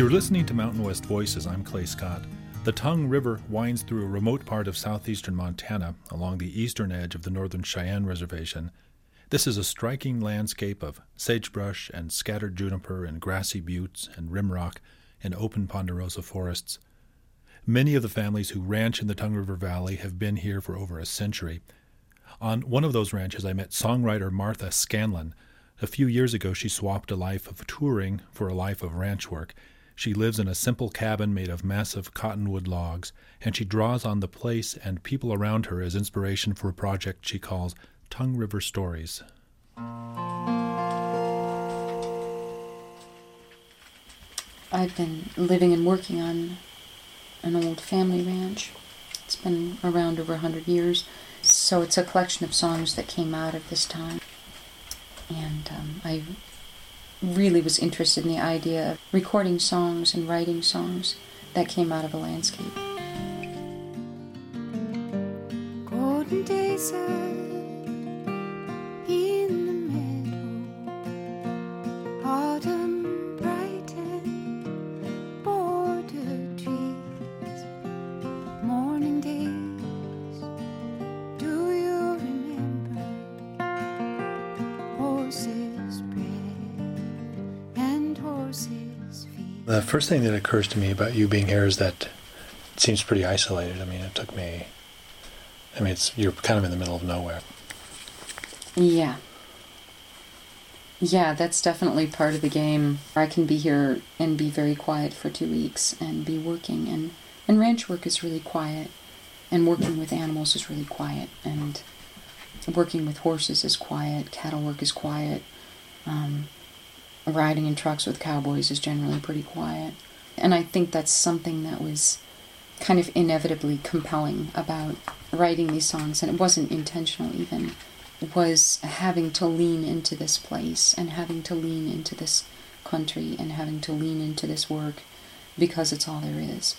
You're listening to Mountain West Voices. I'm Clay Scott. The Tongue River winds through a remote part of southeastern Montana along the eastern edge of the Northern Cheyenne Reservation. This is a striking landscape of sagebrush and scattered juniper and grassy buttes and rimrock and open ponderosa forests. Many of the families who ranch in the Tongue River Valley have been here for over a century. On one of those ranches, I met songwriter Martha Scanlan. A few years ago, she swapped a life of touring for a life of ranch work. She lives in a simple cabin made of massive cottonwood logs, and she draws on the place and people around her as inspiration for a project she calls Tongue River Stories. I've been living and working on an old family ranch. It's been around over a hundred years, so it's a collection of songs that came out of this time. And um, I really was interested in the idea of recording songs and writing songs that came out of a landscape. Golden days The first thing that occurs to me about you being here is that it seems pretty isolated. I mean, it took me. I mean, it's you're kind of in the middle of nowhere. Yeah. Yeah, that's definitely part of the game. I can be here and be very quiet for two weeks and be working, and and ranch work is really quiet, and working with animals is really quiet, and working with horses is quiet. Cattle work is quiet. Um, riding in trucks with cowboys is generally pretty quiet. And I think that's something that was kind of inevitably compelling about writing these songs, and it wasn't intentional even, was having to lean into this place and having to lean into this country and having to lean into this work because it's all there is.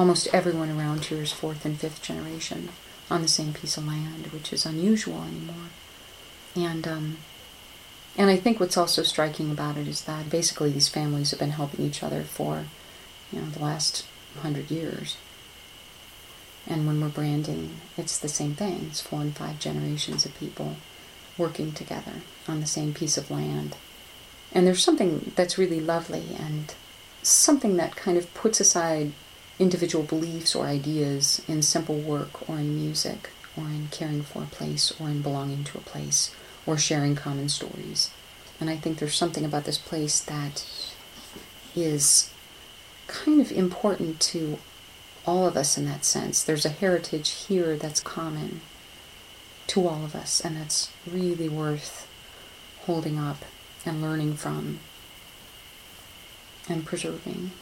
Almost everyone around here is fourth and fifth generation on the same piece of land, which is unusual anymore. And um, and I think what's also striking about it is that basically these families have been helping each other for you know the last hundred years. And when we're branding, it's the same thing. It's four and five generations of people working together on the same piece of land. And there's something that's really lovely and something that kind of puts aside individual beliefs or ideas in simple work or in music or in caring for a place or in belonging to a place or sharing common stories. And I think there's something about this place that is kind of important to all of us in that sense. There's a heritage here that's common to all of us, and that's really worth holding up and learning from and preserving.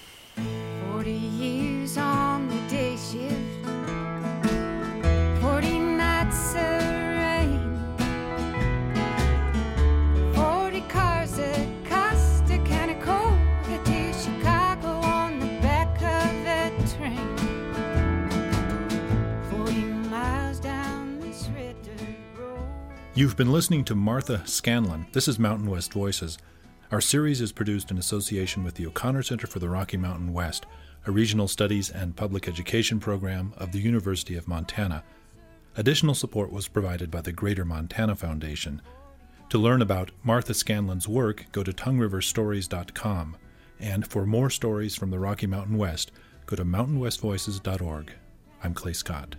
You've been listening to Martha Scanlan. This is Mountain West Voices. Our series is produced in association with the O'Connor Center for the Rocky Mountain West a regional studies and public education program of the University of Montana. Additional support was provided by the Greater Montana Foundation. To learn about Martha Scanlan's work, go to tongueriverstories.com. And for more stories from the Rocky Mountain West, go to mountainwestvoices.org. I'm Clay Scott.